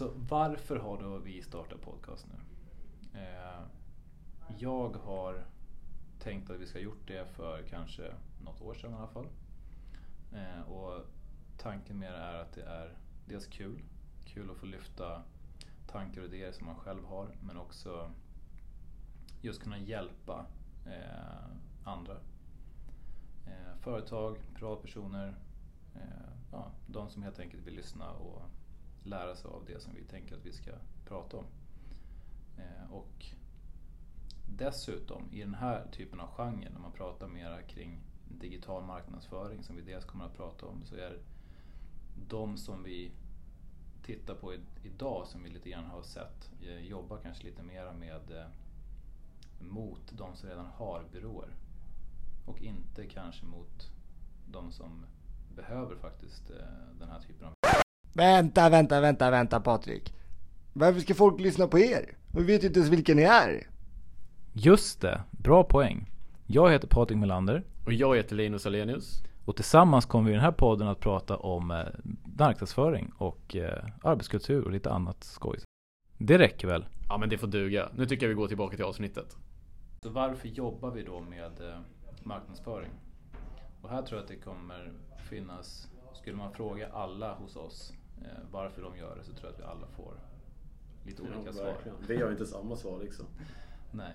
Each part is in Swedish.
Så varför har då vi startat podcast nu? Eh, jag har tänkt att vi ska ha gjort det för kanske något år sedan i alla fall. Eh, och tanken med det är att det är dels kul, kul att få lyfta tankar och idéer som man själv har men också just kunna hjälpa eh, andra. Eh, företag, privatpersoner, eh, ja, de som helt enkelt vill lyssna och lära sig av det som vi tänker att vi ska prata om. Eh, och dessutom i den här typen av genre, när man pratar mera kring digital marknadsföring som vi dels kommer att prata om, så är de som vi tittar på idag som vi lite grann har sett eh, jobbar kanske lite mera med eh, mot de som redan har byråer. Och inte kanske mot de som behöver faktiskt eh, den här typen av Vänta, vänta, vänta, vänta Patrik. Varför ska folk lyssna på er? Vi vet ju inte ens vilka ni är. Just det, bra poäng. Jag heter Patrik Melander. Och jag heter Linus Alenius. Och tillsammans kommer vi i den här podden att prata om eh, marknadsföring och eh, arbetskultur och lite annat skoj. Det räcker väl? Ja men det får duga. Nu tycker jag vi går tillbaka till avsnittet. Så varför jobbar vi då med eh, marknadsföring? Och här tror jag att det kommer finnas, skulle man fråga alla hos oss varför de gör det så tror jag att vi alla får lite olika ja, svar. Vi har inte samma svar liksom. Nej.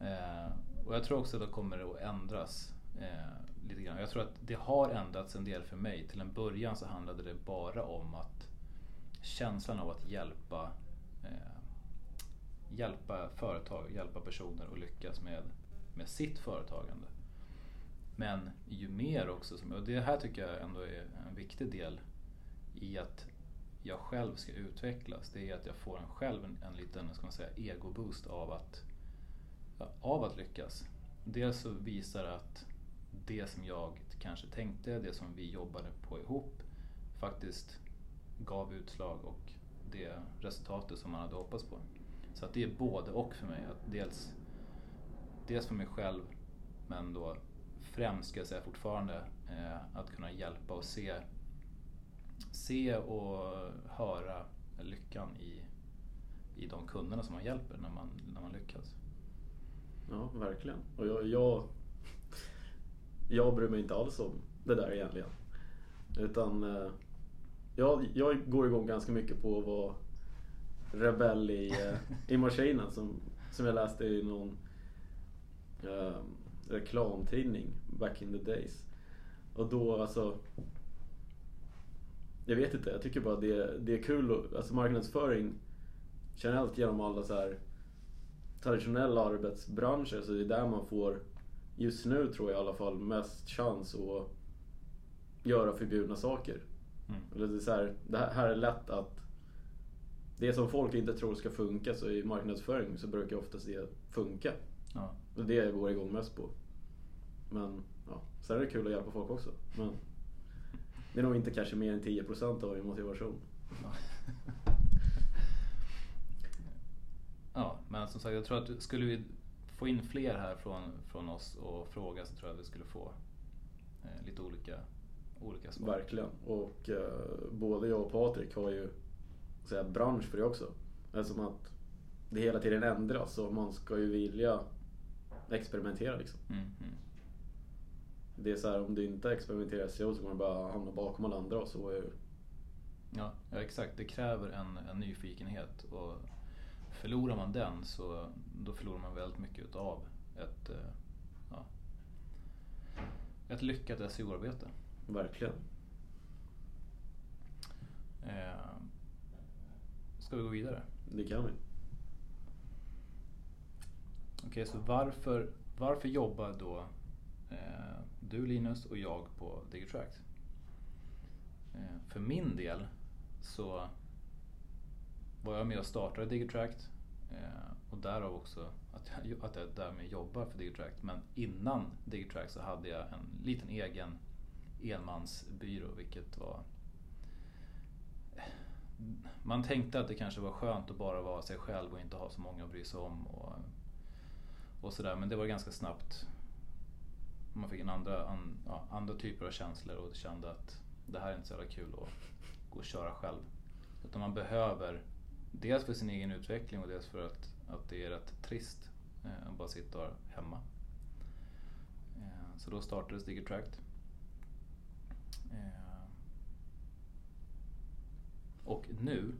Eh, och jag tror också att det kommer att ändras eh, lite grann. Jag tror att det har ändrats en del för mig. Till en början så handlade det bara om att känslan av att hjälpa eh, hjälpa företag, hjälpa personer att lyckas med, med sitt företagande. Men ju mer också, och det här tycker jag ändå är en viktig del i att jag själv ska utvecklas, det är att jag får en själv en, en liten ska man säga, ego-boost av att, av att lyckas. Dels så visar det att det som jag kanske tänkte, det som vi jobbade på ihop faktiskt gav utslag och det resultatet som man hade hoppats på. Så att det är både och för mig. Att dels, dels för mig själv men då främst ska jag säga fortfarande eh, att kunna hjälpa och se se och höra lyckan i, i de kunderna som man hjälper när man, när man lyckas. Ja, verkligen. Och jag, jag, jag bryr mig inte alls om det där egentligen. Utan eh, jag, jag går igång ganska mycket på att vara rebell i, eh, i maskinen som, som jag läste i någon eh, reklamtidning back in the days. Och då alltså jag vet inte, jag tycker bara det, det är kul. Alltså marknadsföring generellt genom alla så här traditionella arbetsbranscher så det är där man får, just nu tror jag i alla fall, mest chans att göra förbjudna saker. Mm. Eller det, är så här, det här är lätt att det som folk inte tror ska funka så i marknadsföring så brukar oftast det funka. Ja. Och det är jag går igång mest på. Men ja, sen är det kul att hjälpa folk också. Men det är nog inte kanske mer än 10% av min motivation. Ja, men som sagt jag tror att skulle vi få in fler här från, från oss och fråga så tror jag att vi skulle få eh, lite olika, olika svar. Verkligen. Och eh, både jag och Patrik har ju säga, bransch för det också. Eftersom att det hela tiden ändras och man ska ju vilja experimentera liksom. Mm, mm det är så här, om du inte experimenterar SEO så kommer du bara hamna bakom alla andra och så är det. Ja, ja exakt. Det kräver en, en nyfikenhet och förlorar man den så då förlorar man väldigt mycket utav ett, eh, ja, ett lyckat SEO-arbete. Verkligen. Eh, ska vi gå vidare? Det kan vi. Okej, så varför, varför jobbar då Eh, du Linus och jag på Digitract. Eh, för min del så var jag med och startade Digitract eh, och därav också att jag, att jag därmed jobbar för Digitract. Men innan Digitract så hade jag en liten egen enmansbyrå vilket var eh, man tänkte att det kanske var skönt att bara vara sig själv och inte ha så många att bry sig om och, och sådär. Men det var ganska snabbt man fick en andra, an, ja, andra typer av känslor och kände att det här är inte så jävla kul att gå och köra själv. Utan man behöver, dels för sin egen utveckling och dels för att, att det är rätt trist eh, att bara sitta hemma. Eh, så då startades Digitract. Eh, och nu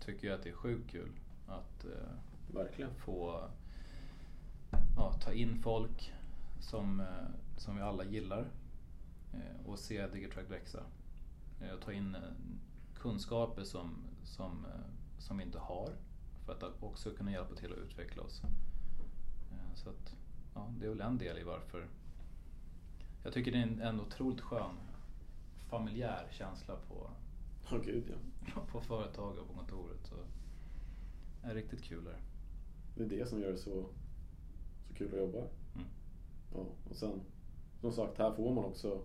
tycker jag att det är sjukt kul att eh, få ja, ta in folk som, eh, som vi alla gillar eh, och se Digitrack växa. Eh, ta in kunskaper som, som, som vi inte har för att också kunna hjälpa till att utveckla oss. Så att, ja, det är väl en del i varför jag tycker det är en, en otroligt skön familjär känsla på, Ja, gud ja. på företag och på kontoret. Så det är riktigt kul där. Det är det som gör det så, så kul att jobba. Ja, och sen, som sagt, här får man också,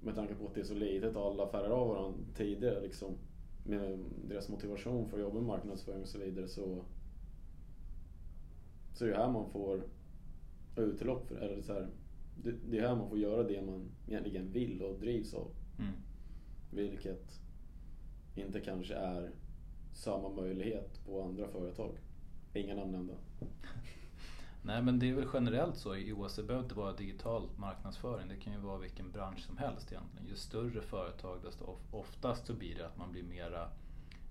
med tanke på att det är så litet och alla färgar av varandra tidigare, liksom, med deras motivation för att jobba med marknadsföring och så vidare, så, så är det här man får utlopp för eller så här, det, det är här man får göra det man egentligen vill och drivs av. Mm. Vilket inte kanske är samma möjlighet på andra företag. Inga namn nämnda. Nej men det är väl generellt så i OS, det behöver inte vara digital marknadsföring. Det kan ju vara vilken bransch som helst egentligen. Ju större företag desto of- oftast så blir det att man blir mera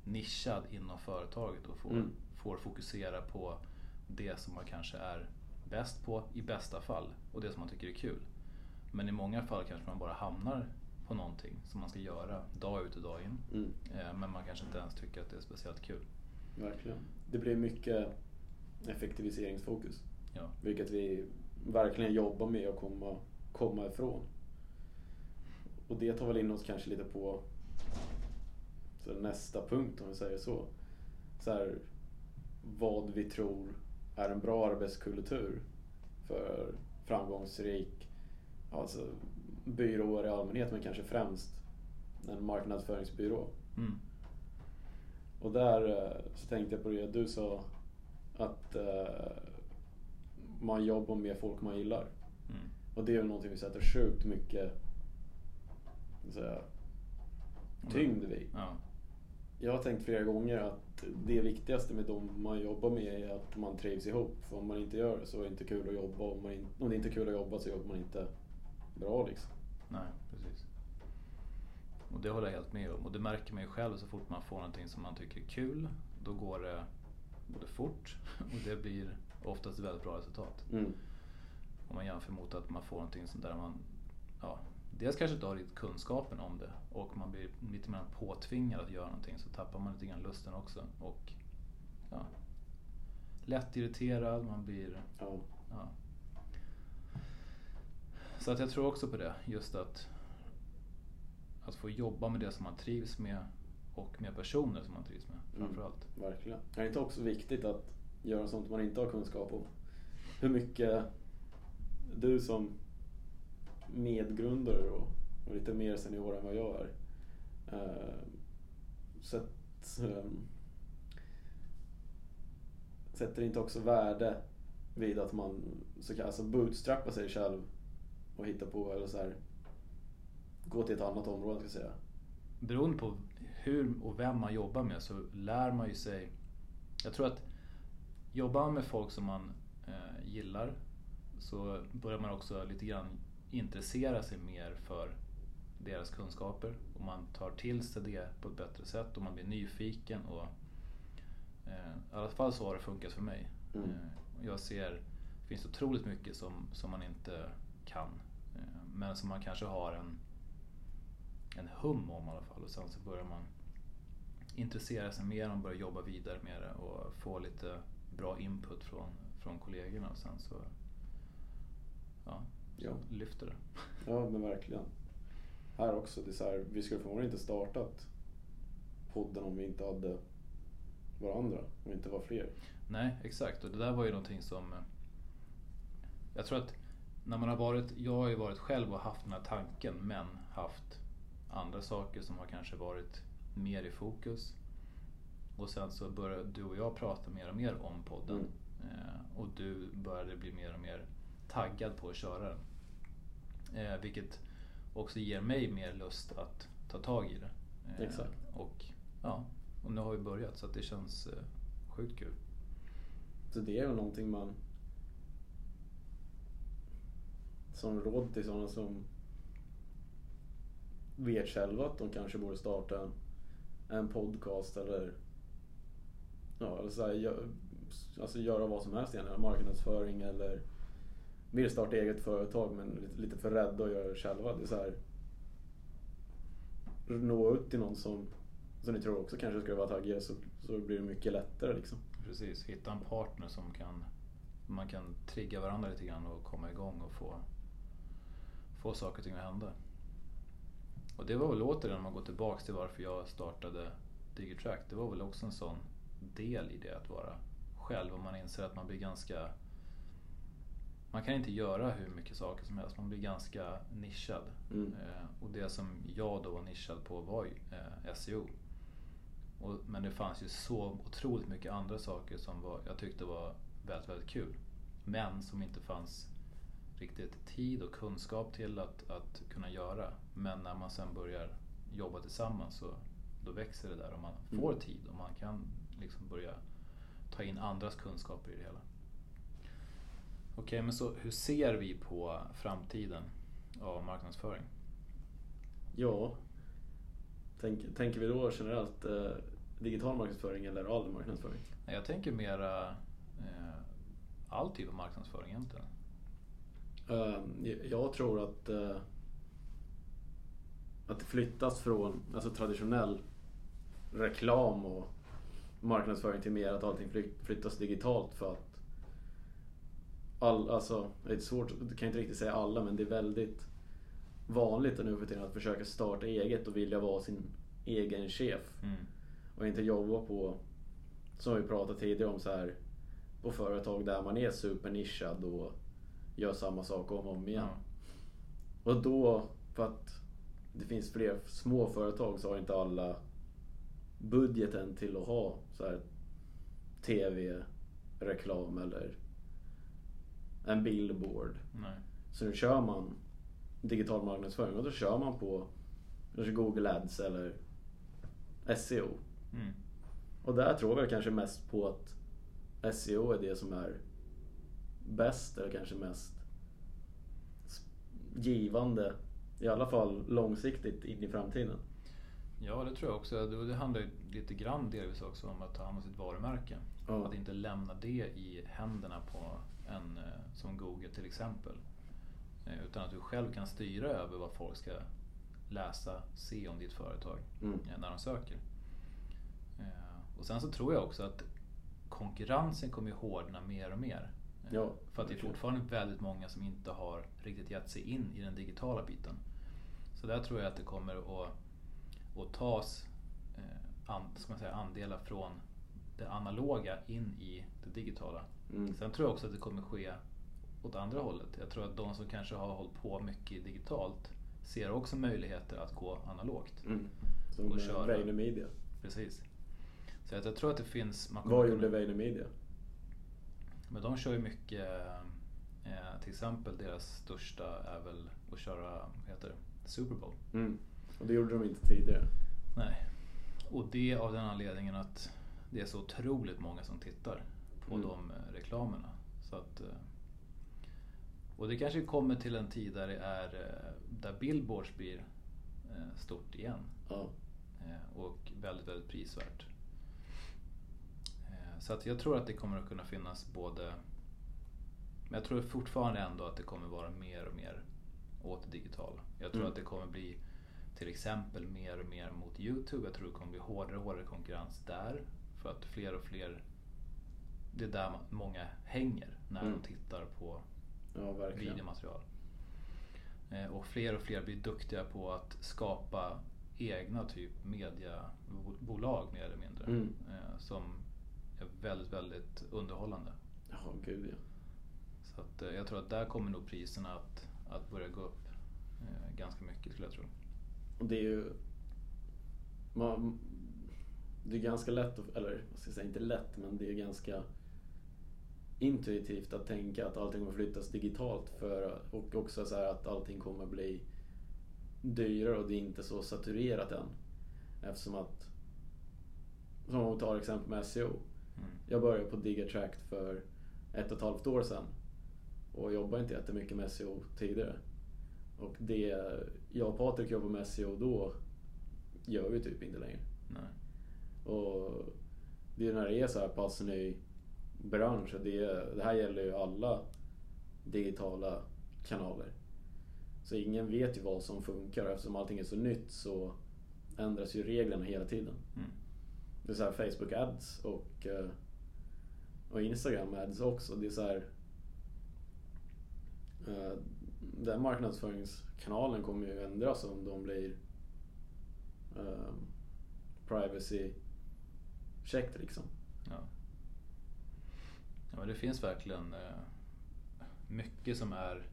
nischad inom företaget och får, Mm. får fokusera på det som man kanske är bäst på i bästa fall och det som man tycker är kul. Men i många fall kanske man bara hamnar på någonting som man ska göra dag ut och dag in. Mm, Eh, Men man kanske inte ens tycker att det är speciellt kul. verkligen. Det blir mycket effektiviseringsfokus. Ja. Vilket vi verkligen jobbar med att komma, komma ifrån. Och det tar väl in oss kanske lite på så nästa punkt om vi säger så. så här, vad vi tror är en bra arbetskultur för framgångsrik alltså, byråer i allmänhet men kanske främst en marknadsföringsbyrå. Mm. Och där eh, så tänkte jag på det du sa att eh, man jobbar med folk man gillar. Mm. Och det är väl någonting vi sätter sjukt mycket säga, tyngd vid. Ja. Jag har tänkt flera gånger att det viktigaste med de man jobbar med är att man trivs ihop. För om man inte gör det så är det inte kul att jobba. Om, man in, om det inte är kul att jobba så jobbar man inte bra liksom. Nej, precis. Och det håller jag helt med om. Och det märker man ju själv så fort man får någonting som man tycker är kul. Då går det både fort och det blir oftast väldigt bra resultat. Mm. Om man jämför mot att man får någonting som där man ja, dels kanske inte har riktigt kunskapen om det och man blir lite mer påtvingad att göra någonting så tappar man lite grann lusten också. Och ja, lätt irriterad, man blir Ja. Ja. Så att jag tror också på det. Just att, att få jobba med det som man trivs med och med personer som man trivs med framförallt. Verkligen. Är det inte också viktigt att göra sånt man inte har kunskap om? Hur mycket du som medgrundare då, och lite mer senior än vad jag är, eh, sätt, eh, sätter inte också värde vid att man så kan, alltså bootstrappa sig själv och hitta på, eller så här, gå till ett annat område ska jag säga. Beroende på hur och vem man jobbar med så lär man ju sig. Jag tror att jobbar man med folk som man eh, gillar så börjar man också lite grann intressera sig mer för deras kunskaper och man tar till sig det på ett bättre sätt och man blir nyfiken. Och, eh, I alla fall så har det funkat för mig. Mm. Eh, jag ser, det finns otroligt mycket som, som man inte kan eh, men som man kanske har en en hum om i alla fall och sen så börjar man intressera sig mer, man börjar jobba vidare med det och få lite bra input från, från kollegorna och sen så, ja, så Ja. lyfter det. Ja men verkligen. Här också, det är här, vi skulle förmodligen inte startat podden om vi inte hade varandra, om vi inte var fler. Nej, exakt och det där var ju någonting som jag tror att när man har varit, jag har ju varit själv och haft den här tanken men haft andra saker som har kanske varit mer i fokus. Och sen så började du och jag prata mer och mer om podden. Mm. Eh, och du började bli mer och mer taggad på att köra den. Eh, vilket också ger mig mer lust att ta tag i det. Eh, Exakt. Och, ja, och nu har vi börjat så att det känns eh, sjukt kul. Så det är ju någonting man... Som råd till sådana som vet själva att de kanske borde starta en, en podcast eller, ja, eller så här, alltså göra vad som helst egentligen. Marknadsföring eller vill starta eget företag men lite, lite för rädda att göra det själva. Det är så här, nå ut till någon som, som ni tror också kanske skulle vara taggig så, så blir det mycket lättare liksom. Precis, hitta en partner som kan man kan trigga varandra lite grann och komma igång och få, få saker och ting att hända. Och det var väl återigen, om man går tillbaks till varför jag startade Digitrack, det var väl också en sån del i det att vara själv och man inser att man blir ganska man kan inte göra hur mycket saker som helst, man blir ganska nischad. Mm. Eh, och det som jag då var nischad på var ju eh, SEO. Och, men det fanns ju så otroligt mycket andra saker som var, jag tyckte var väldigt, väldigt kul. Men som inte fanns riktigt tid och kunskap till att, att kunna göra. Men när man sen börjar jobba tillsammans så då växer det där och man får Mm. tid och man kan liksom börja ta in andras kunskaper i det hela. Okej, men så hur ser vi på framtiden av marknadsföring? Ja. Tänk, tänker vi då generellt eh, digital marknadsföring eller all marknadsföring? Nej, Jag tänker mera eh, all typ av marknadsföring egentligen. Eh, jag tror att, eh, att det flyttas från alltså, traditionell reklam och marknadsföring till mer att allting fly- flyttas digitalt för att all, alltså, det är svårt, kan inte riktigt säga alla men det är väldigt vanligt nu för tiden att försöka starta eget och vilja vara sin egen chef. Mm. Och inte jobba på, som vi pratade tidigare om, så här, på företag där man är supernischad och gör samma sak om och om igen. Ja. Och då, för att det finns fler små företag så har inte alla budgeten till att ha så här TV-reklam eller en billboard. Nej. Så nu kör man digital marknadsföring och då kör man på kanske Google Ads eller SEO. Mm. Och där tror jag kanske mest på att SEO är det som är bäst eller kanske mest givande. I alla fall långsiktigt in i framtiden. Ja, det tror jag också. Det handlar ju lite grann delvis också om att ta hand om sitt varumärke. Ja. Att inte lämna det i händerna på en eh, som Google till exempel. Eh, Utan att du själv kan styra över vad folk ska läsa, se om ditt företag Mm. eh, när de söker. Och sen så tror jag också att konkurrensen kommer ju hårdna mer och mer. Ja, För att det är fortfarande väldigt många som inte har riktigt gett sig in i den digitala biten. Så där tror jag att det kommer att, att tas eh, an, ska man säga, andelar från det analoga in i det digitala. Mm. Sen tror jag också att det kommer ske åt andra hållet. Jag tror att de som kanske har hållit på mycket digitalt ser också möjligheter att gå analogt. Mm. Som Och köra. Vayner Media. Precis. Så att jag tror att det finns... Man Vad gjorde Vayner Media? Men de kör ju mycket, eh, till exempel deras största är väl att köra, heter det, Super Bowl. Mm. Och det gjorde de inte tidigare. Nej. Och det av den anledningen att det är så otroligt många som tittar på Mm. de eh, reklamerna. Så att, eh, och det kanske kommer till en tid där det är, eh, där billboards blir stort igen. Ja. Och väldigt, väldigt prisvärt. Så att jag tror att det kommer att kunna finnas både Men jag tror fortfarande ändå att det kommer vara mer och mer åt det digitala. Jag tror Mm. att det kommer bli till exempel mer och mer mot Youtube. Jag tror det kommer bli hårdare och hårdare konkurrens där. För att fler och fler Det är där många hänger när Mm. de tittar på ja, videomaterial. Eh, Och fler och fler blir duktiga på att skapa egna typ mediebolag mer eller mindre. Mm. eh, Som är väldigt, väldigt underhållande. Ja, gud ja. Så att, eh, jag tror att där kommer nog priserna att, att börja gå upp ganska mycket skulle jag tro. Och det är ju... Man, det är ganska lätt, att, eller vad ska jag säga, inte lätt, men det är ganska intuitivt att tänka att allting kommer flyttas digitalt för, och också så här att allting kommer bli dyrare och det är inte så saturerat än. Eftersom att, som om vi tar exempel med SEO. Mm. Jag började på Digattract för ett och ett halvt år sedan. Och jobbade inte jättemycket med SEO tidigare. Och det jag och Patrik jobbar med SEO då gör vi typ inte längre. Nej. Och det är när det är så här pass ny bransch. och Det, det här gäller ju alla digitala kanaler. Så ingen vet ju vad som funkar och eftersom allting är så nytt så ändras ju reglerna hela tiden. Mm. Det är så här Facebook ads och, eh, och Instagram ads också. Det är så här, eh, den marknadsföringskanalen kommer ju ändras om de blir eh, privacy checked liksom. Ja. ja men det finns verkligen eh, mycket som är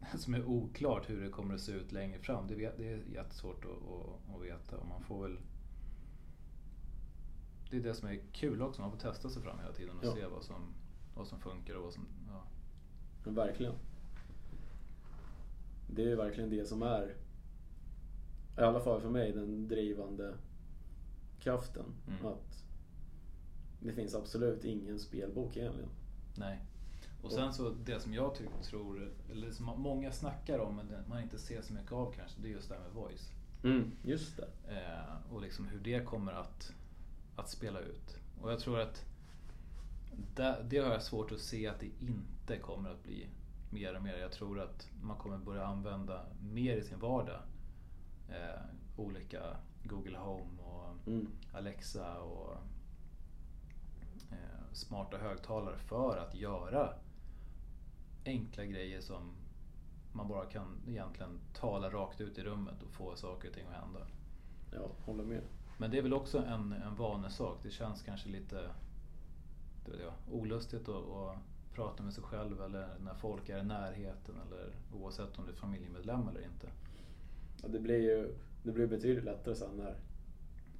som är oklart hur det kommer att se ut längre fram. Det, vet, det är jättesvårt att, att, att veta och man får väl Det är det som är kul också, man får testa sig fram hela tiden och Ja. se vad som, vad som funkar och vad som... Ja. Men verkligen. Det är ju verkligen det som är, i alla fall för mig, den drivande kraften. Mm. Att det finns absolut ingen spelbok egentligen. Nej. Och sen så det som jag tycker, tror, eller som många snackar om men man inte ser så mycket av kanske, det är just det här med voice. Mm, just det. Eh, och liksom hur det kommer att, att spela ut. Och jag tror att det, det har jag svårt att se att det inte kommer att bli mer och mer. Jag tror att man kommer börja använda mer i sin vardag. Eh, olika Google Home och Mm. Alexa och eh, smarta högtalare för att göra enkla grejer som man bara kan egentligen tala rakt ut i rummet och få saker och ting att hända. Ja, håller med. Men det är väl också en, en vanesak. Det känns kanske lite det vet jag, olustigt att, prata med sig själv eller när folk är i närheten eller oavsett om det är familjemedlem eller inte. Ja, det blir ju det blir betydligt lättare sen när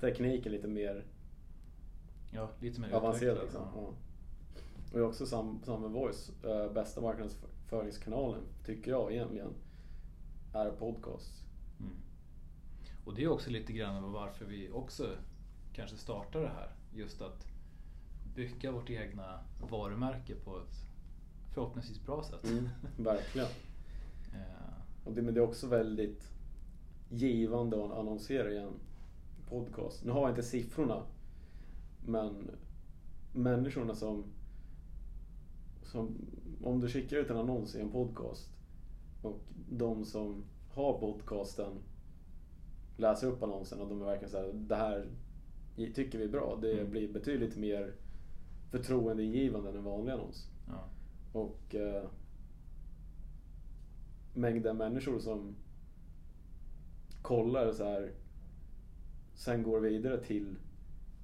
tekniken är lite mer Ja, lite mer avancerad. Liksom. ja. Och det är också sam- samma med Voice. Eh, bästa marknadsföringskanalen, tycker jag egentligen, är podcast. Mm. Och det är också lite grann varför vi också kanske startar det här. Just att bygga vårt egna varumärke på ett förhoppningsvis bra sätt. Mm, verkligen. Eh, Och det, men det är också väldigt givande att annonsera i en podcast. Nu har jag inte siffrorna, men människorna som, som... Om du skickar ut en annons i en podcast och de som har podcasten läser upp annonsen och de är verkligen såhär, det här tycker vi är bra. Det Mm. blir betydligt mer förtroendeingivande än en vanlig annons. ja. Och eh, mängden människor som kollar så här sen går vidare till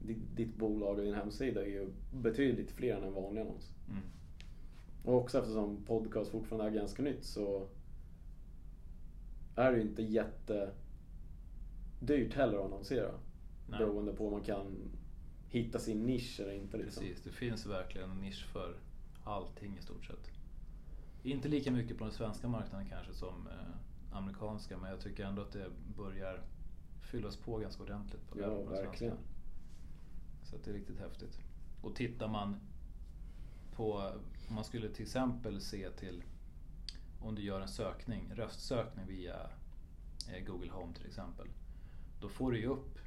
di- ditt bolag och din hemsida är ju betydligt fler än en vanlig annons. Mm. Och också eftersom podcast fortfarande är ganska nytt så är det ju inte jätte dyrt heller att annonsera. Nej. Beroende på om man kan hitta sin nisch eller inte. Liksom. Precis, det finns verkligen en nisch för allting i stort sett. Inte lika mycket på den svenska marknaden kanske som eh, amerikanska men jag tycker ändå att det börjar fyllas på ganska ordentligt på, Ja, på den verkligen. svenska. Så att det är riktigt häftigt. Och tittar man på, om man skulle till exempel se till om du gör en sökning, röstsökning via eh, Google Home till exempel. Då får du ju upp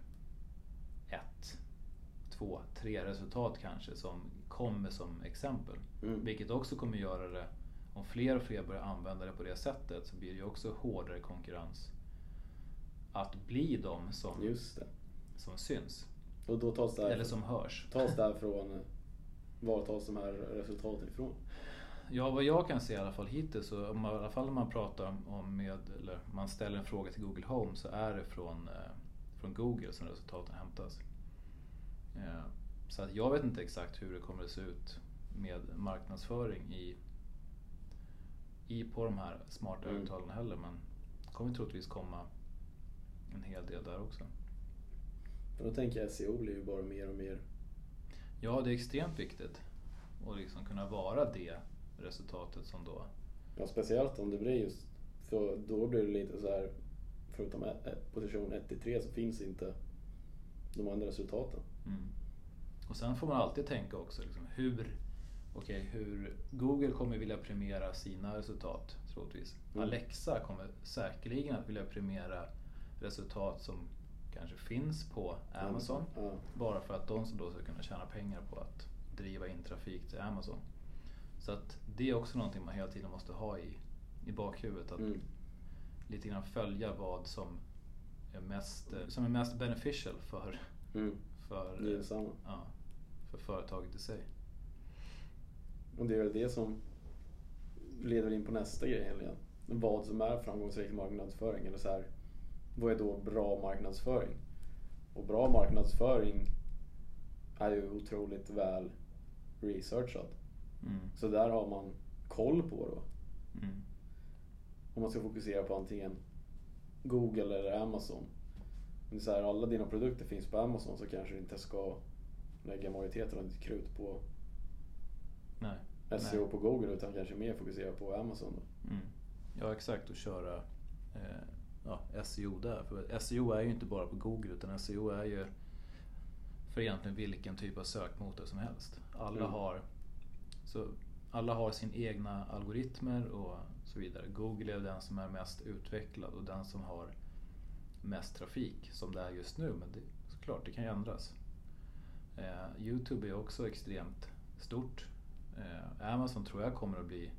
ett, två, tre resultat kanske som kommer som exempel. Mm. Vilket också kommer göra det, om fler och fler börjar använda det på det sättet så blir det ju också hårdare konkurrens att bli de som, som syns. Och då tas det här, Eller som hörs. tas det här från, var tas de här resultaten ifrån? Ja, vad jag kan se i alla fall hittills, så om, i alla fall när man pratar om- om med, eller man ställer en fråga till Google Home så är det från, eh, från Google som resultaten hämtas. Eh, så att jag vet inte exakt hur det kommer att se ut med marknadsföring i, i på de här smarta Mm. högtalarna heller, men det kommer troligtvis komma en hel del där också. För då tänker jag SEO blir ju bara mer och mer. Ja, det är extremt viktigt att liksom kunna vara det resultatet som då Ja, speciellt om det blir just, för då blir det lite så här förutom position 1 till 3 så finns inte de andra resultaten. Mm. Och sen får man alltid tänka också liksom, hur, okay, hur Google kommer vilja premiera sina resultat troligtvis. Mm. Alexa kommer säkerligen att vilja premiera resultat som kanske finns på Amazon. Ja. Bara för att de då ska kunna tjäna pengar på att driva in trafik till Amazon. Så att det är också någonting man hela tiden måste ha i, i bakhuvudet. Att Mm. lite grann följa vad som är mest, som är mest beneficial för, Mm. för, ja, för företaget i sig. Och det är väl det som leder in på nästa grej egentligen. Vad som är framgångsrik marknadsföring. Eller så här, vad är då bra marknadsföring? Och bra marknadsföring är ju otroligt väl researchad. Mm. Så där har man koll på då. Mm. Om man ska fokusera på antingen Google eller Amazon. Om det är så här, alla dina produkter finns på Amazon så kanske du inte ska lägga majoriteten av ditt krut på Nej. SEO på Google utan kanske mer fokusera på Amazon. Då. Mm. Ja exakt och köra eh, ja, SEO där. För SEO är ju inte bara på Google utan SEO är ju för egentligen vilken typ av sökmotor som helst. Alla, Mm. har, så alla har sin egna algoritmer och så vidare. Google är den som är mest utvecklad och den som har mest trafik som det är just nu. Men det, såklart, det kan ju ändras. Eh, Youtube är också extremt stort. Eh, Amazon tror jag kommer att bli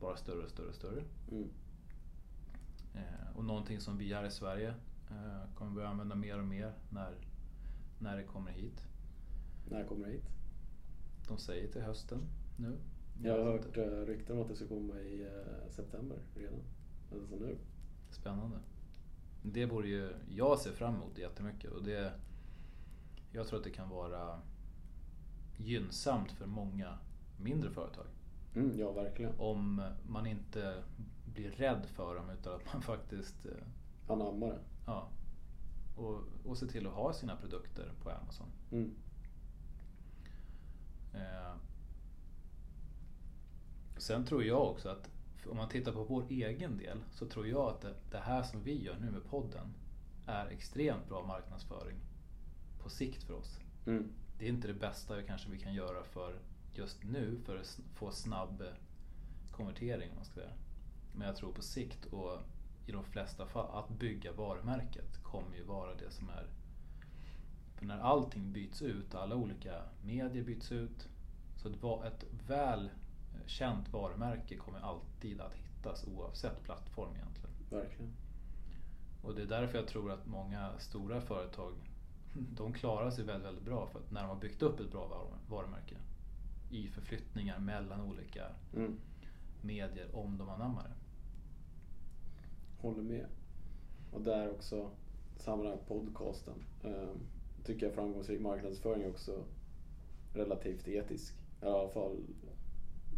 bara större och större och större. Mm. Eh, och någonting som vi här i Sverige eh, kommer börja använda mer och mer när, när det kommer hit. När kommer det hit? De säger till hösten nu. Jag har hört uh, rykten om att det ska komma i eh, september redan. Alltså nu. Spännande. Det borde ju jag ser fram emot jättemycket och det, jag tror att det kan vara gynnsamt för många mindre företag. Mm, ja, verkligen. Om man inte blir rädd för dem utan att man faktiskt eh, Anamma det. ja, och, och se till att ha sina produkter på Amazon. Mm. Eh, sen tror jag också att om man tittar på vår egen del så tror jag att det, det här som vi gör nu med podden är extremt bra marknadsföring på sikt för oss. Mm. Det är inte det bästa vi kanske vi kan göra för just nu för att få snabb eh, konvertering man ska säga. Men jag tror på sikt och i de flesta fall att bygga varumärket kommer ju vara det som är för när allting byts ut, alla olika medier byts ut, så ett, ett väl känt varumärke kommer alltid att hittas oavsett plattform egentligen. Verkligen. Och det är därför jag tror att många stora företag de klarar sig väldigt, väldigt bra för att när de har byggt upp ett bra varu- varumärke i förflyttningar mellan olika Mm. medier om de anammar det. Håller med. Och där också, samma där podcasten. Um, tycker jag framgångsrik marknadsföring är också relativt etisk. I alla fall,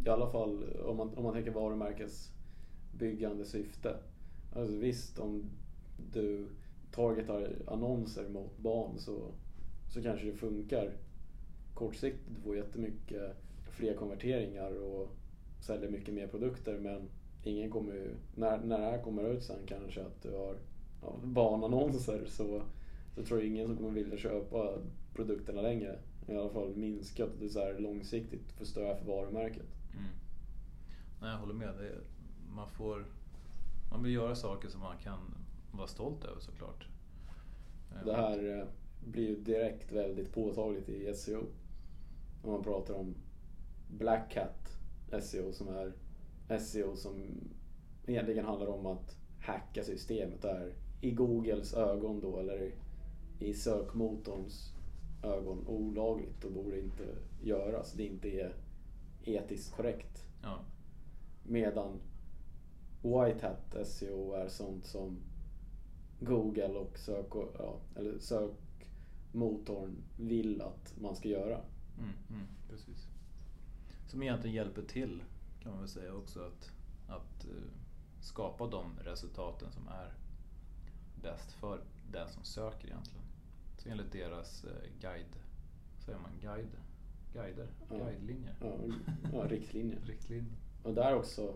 i alla fall om, man, om man tänker varumärkesbyggande syfte. Alltså visst, om du targetar annonser mot barn så, så kanske det funkar kortsiktigt. Du får jättemycket fler konverteringar och säljer mycket mer produkter men ingen kommer ju, när, när det här kommer ut sen kanske att du har ja, barnannonser så, så tror jag ingen som kommer vilja köpa produkterna längre. I alla fall minskat det är så här långsiktigt förstör för varumärket. Mm. Nej, jag håller med. Det är, man, får, man vill göra saker som man kan vara stolt över såklart. Det här eh, blir ju direkt väldigt påtagligt i SEO. När man pratar om Black Hat SEO som är SEO som egentligen handlar om att hacka systemet där i Googles ögon då eller i sökmotorns ögon olagligt och borde inte göras. Det inte är etiskt korrekt. Ja. Medan White Hat SEO är sånt som Google och sök, ja, eller sökmotorn vill att man ska göra. Mm, mm, precis. Som egentligen hjälper till kan man väl säga också att, att eh, skapa de resultaten som är bäst för den som söker egentligen. Så enligt deras eh, guide, säger man guide? Guider? Ja. Guidelinjer? Ja, ja, riktlinjer. Riktlinjer. Och där också,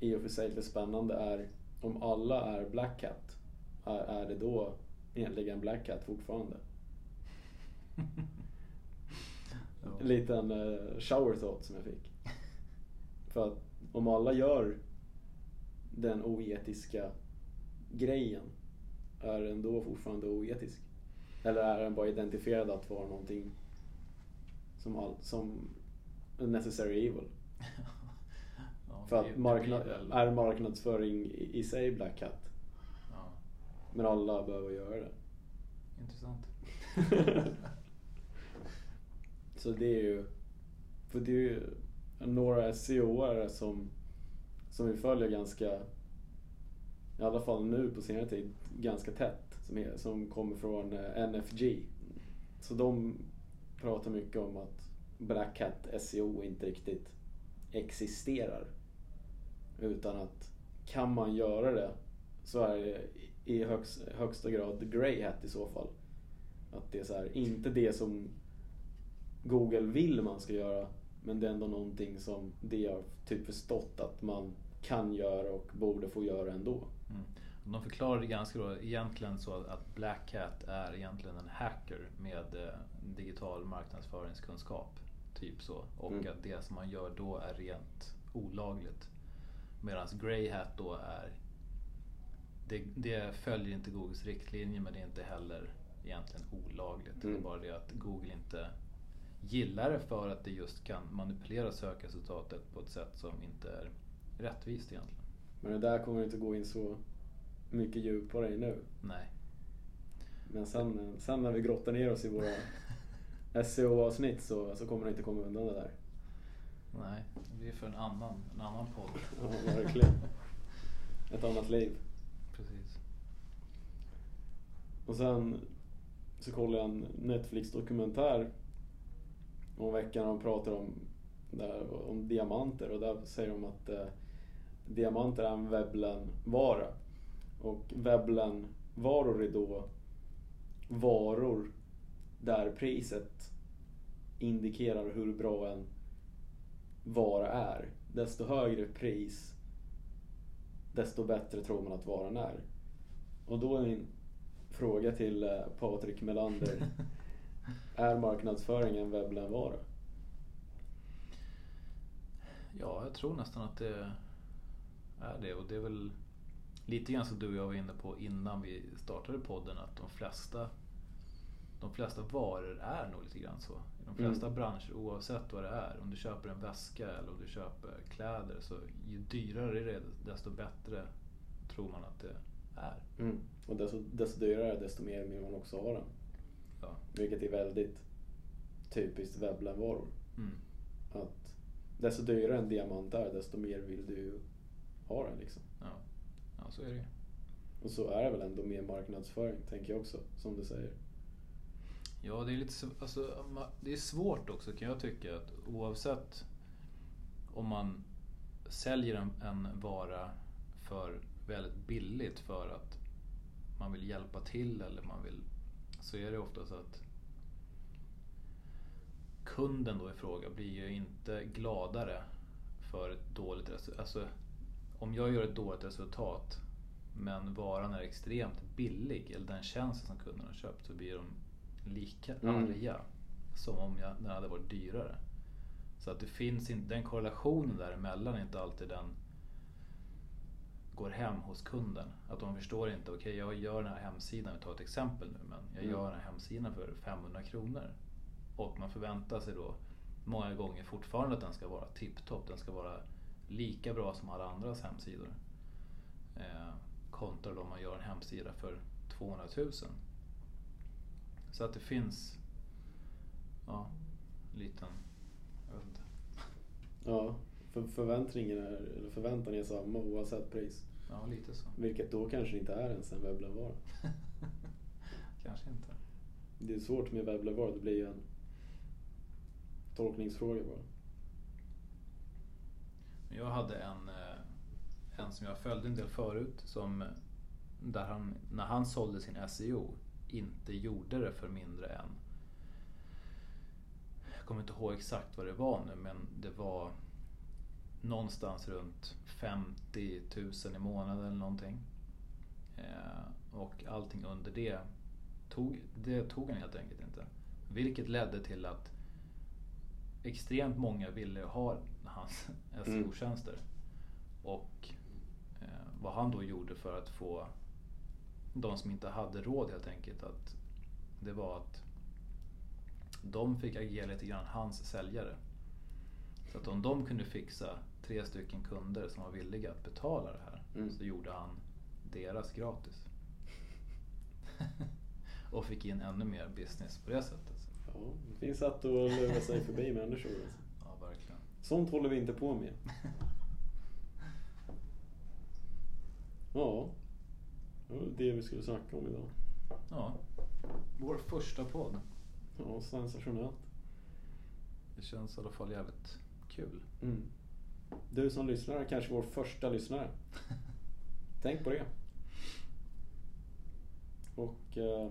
i och för sig lite spännande, är om alla är Black Hat är, är det då egentligen Black Hat fortfarande? Ja. En liten eh, shower thought som jag fick. För att om alla gör den oetiska grejen, är den då fortfarande oetisk? Eller är den bara identifierad att vara någonting som, all, som necessary evil? Ja, För att marknad, är marknadsföring i, i sig Black Hat? Ja, Men alla behöver göra det. intressant. Så det är ju, för det är ju några SEO-are som, som vi följer ganska, i alla fall nu på senare tid, ganska tätt. Som, är, som kommer från eh, NFG. Så de pratar mycket om att Black Hat SEO inte riktigt existerar. Utan att kan man göra det så är det i högst, högsta grad grey hat i så fall. Att det är så här, inte det som Google vill man ska göra. Men det är ändå någonting som de har typ förstått att man kan göra och borde få göra ändå. Mm. De förklarar det ganska då egentligen så att Black Hat är egentligen en hacker med eh, digital marknadsföringskunskap. Typ så. Och Mm. att det som man gör då är rent olagligt. Medan Grey Hat då är det, det följer inte Googles riktlinjer men det är inte heller egentligen olagligt. Det är Mm. bara det att Google inte gillar det för att det just kan manipulera sökresultatet på ett sätt som inte är rättvist egentligen. Men det där kommer inte gå in så mycket djupare i nu. Nej. Men sen, sen när vi grottar ner oss i våra SEO-avsnitt så, så kommer det inte komma undan det där. Nej, det blir för en annan, en annan podd. Ja, verkligen. Ett annat liv. Precis. Och sen så kollade jag en Netflix-dokumentär om veckan och de pratar om, där, om diamanter och där säger de att eh, diamanter är en Veblen-vara. Och Veblen-varor är då varor där priset indikerar hur bra en vara är. Desto högre pris, desto bättre tror man att varan är. Och då är min fråga till eh, Patrik Melander. är marknadsföring en Veblen-vara? Ja, jag tror nästan att det är det. Och det är väl lite grann som du och jag var inne på innan vi startade podden. Att de flesta, de flesta varor är nog lite grann så. I de flesta Mm. branscher, oavsett vad det är. Om du köper en väska eller om du köper kläder. Så ju dyrare det är, desto bättre tror man att det är. Mm. Och desto, desto dyrare, desto mer vill man också ha den. Ja. Vilket är väldigt typiskt Veblen-varor. Mm. Att desto dyrare en diamant är, desto mer vill du ha den liksom. Ja. Så är det. Och så är det väl ändå mer marknadsföring, tänker jag också, som du säger. Ja, det är lite alltså, det är svårt också kan jag tycka. Att oavsett om man säljer en, en vara för väldigt billigt för att man vill hjälpa till eller man vill så är det ofta så att kunden då i fråga blir ju inte gladare för ett dåligt resultat. Alltså, om jag gör ett dåligt resultat men varan är extremt billig eller den tjänsten som kunden har köpt så blir de lika Mm. arga som om jag, den hade varit dyrare. Så att det finns inte, den korrelationen däremellan är inte alltid den går hem hos kunden. Att de förstår inte, okej jag gör den här hemsidan, vi tar ett exempel nu, men jag Mm. gör den här hemsidan för 500 kronor. Och man förväntar sig då många gånger fortfarande att den ska vara tipptopp, den ska vara lika bra som alla andras hemsidor. Eh, kontra om man gör en hemsida för 200 000. Så att det finns, ja, en liten, jag vet inte. Ja, för förväntningen är, eller förväntan är samma oavsett pris. Ja, lite så. Vilket då kanske inte är ens en Veblen-vara. Kanske inte. Det är svårt med Veblen-vara, det blir ju en tolkningsfråga bara. Jag hade en, eh, en som jag följde en del förut som där han, när han sålde sin SEO, inte gjorde det för mindre än jag kommer inte ihåg exakt vad det var nu men det var någonstans runt 50 000 i månaden eller någonting. Eh, och allting under det tog, det tog han helt enkelt inte. Vilket ledde till att extremt många ville ha hans SEO-tjänster. Och eh, vad han då gjorde för att få de som inte hade råd helt enkelt att det var att de fick agera lite grann hans säljare. Så att om de kunde fixa tre stycken kunder som var villiga att betala det här Mm. så gjorde han deras gratis. och fick in ännu mer business på det sättet. Ja, det finns sätt att lura sig förbi människor. Alltså. Ja, verkligen. Sånt håller vi inte på med. Ja, det var det vi skulle snacka om idag. Ja, vår första podd. Ja, sensationellt. Det känns i alla fall jävligt kul. Mm. Du som lyssnar är kanske vår första lyssnare. Tänk på det. Och eh,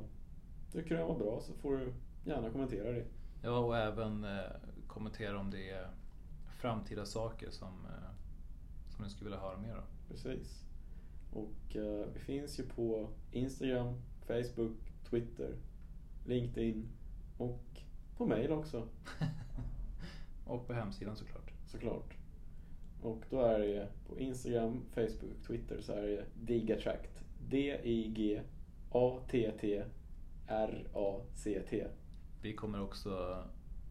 tycker du det var bra så får du gärna kommentera det. Ja, och även eh, kommentera om det är framtida saker som, eh, som ni skulle vilja höra mer om. Precis. Och eh, vi finns ju på Instagram, Facebook, Twitter, LinkedIn och på mail också och på hemsidan såklart. såklart. Och då är det på Instagram, Facebook, Twitter så är det Digatract. D-I-G-A-T-T-R-A-C-T. Vi kommer också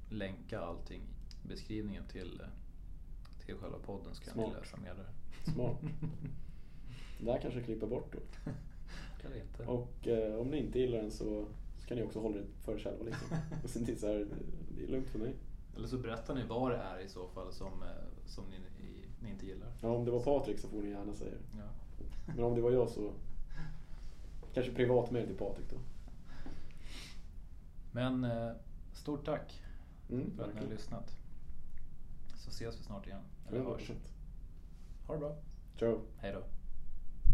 länka allting i beskrivningen till, till själva podden så kan ni Smart. läsa mer där. Smart. Det där kanske klipper bort då. Kan det inte. Och eh, om ni inte gillar den så, så kan ni också hålla det för er själva liksom. Och sen till så här, det är lugnt för mig. Eller så berättar ni vad det är i så fall som, eh, som ni, ni inte gillar. Ja, om det var Patrik så får ni gärna säga det. Ja. Men om det var jag så kanske privat med till Patrik då. Men eh, stort tack Mm, för att ni har lyssnat. Så ses vi snart igen. Eller hörs. 100%. Ha det bra. Ciao. Hej då.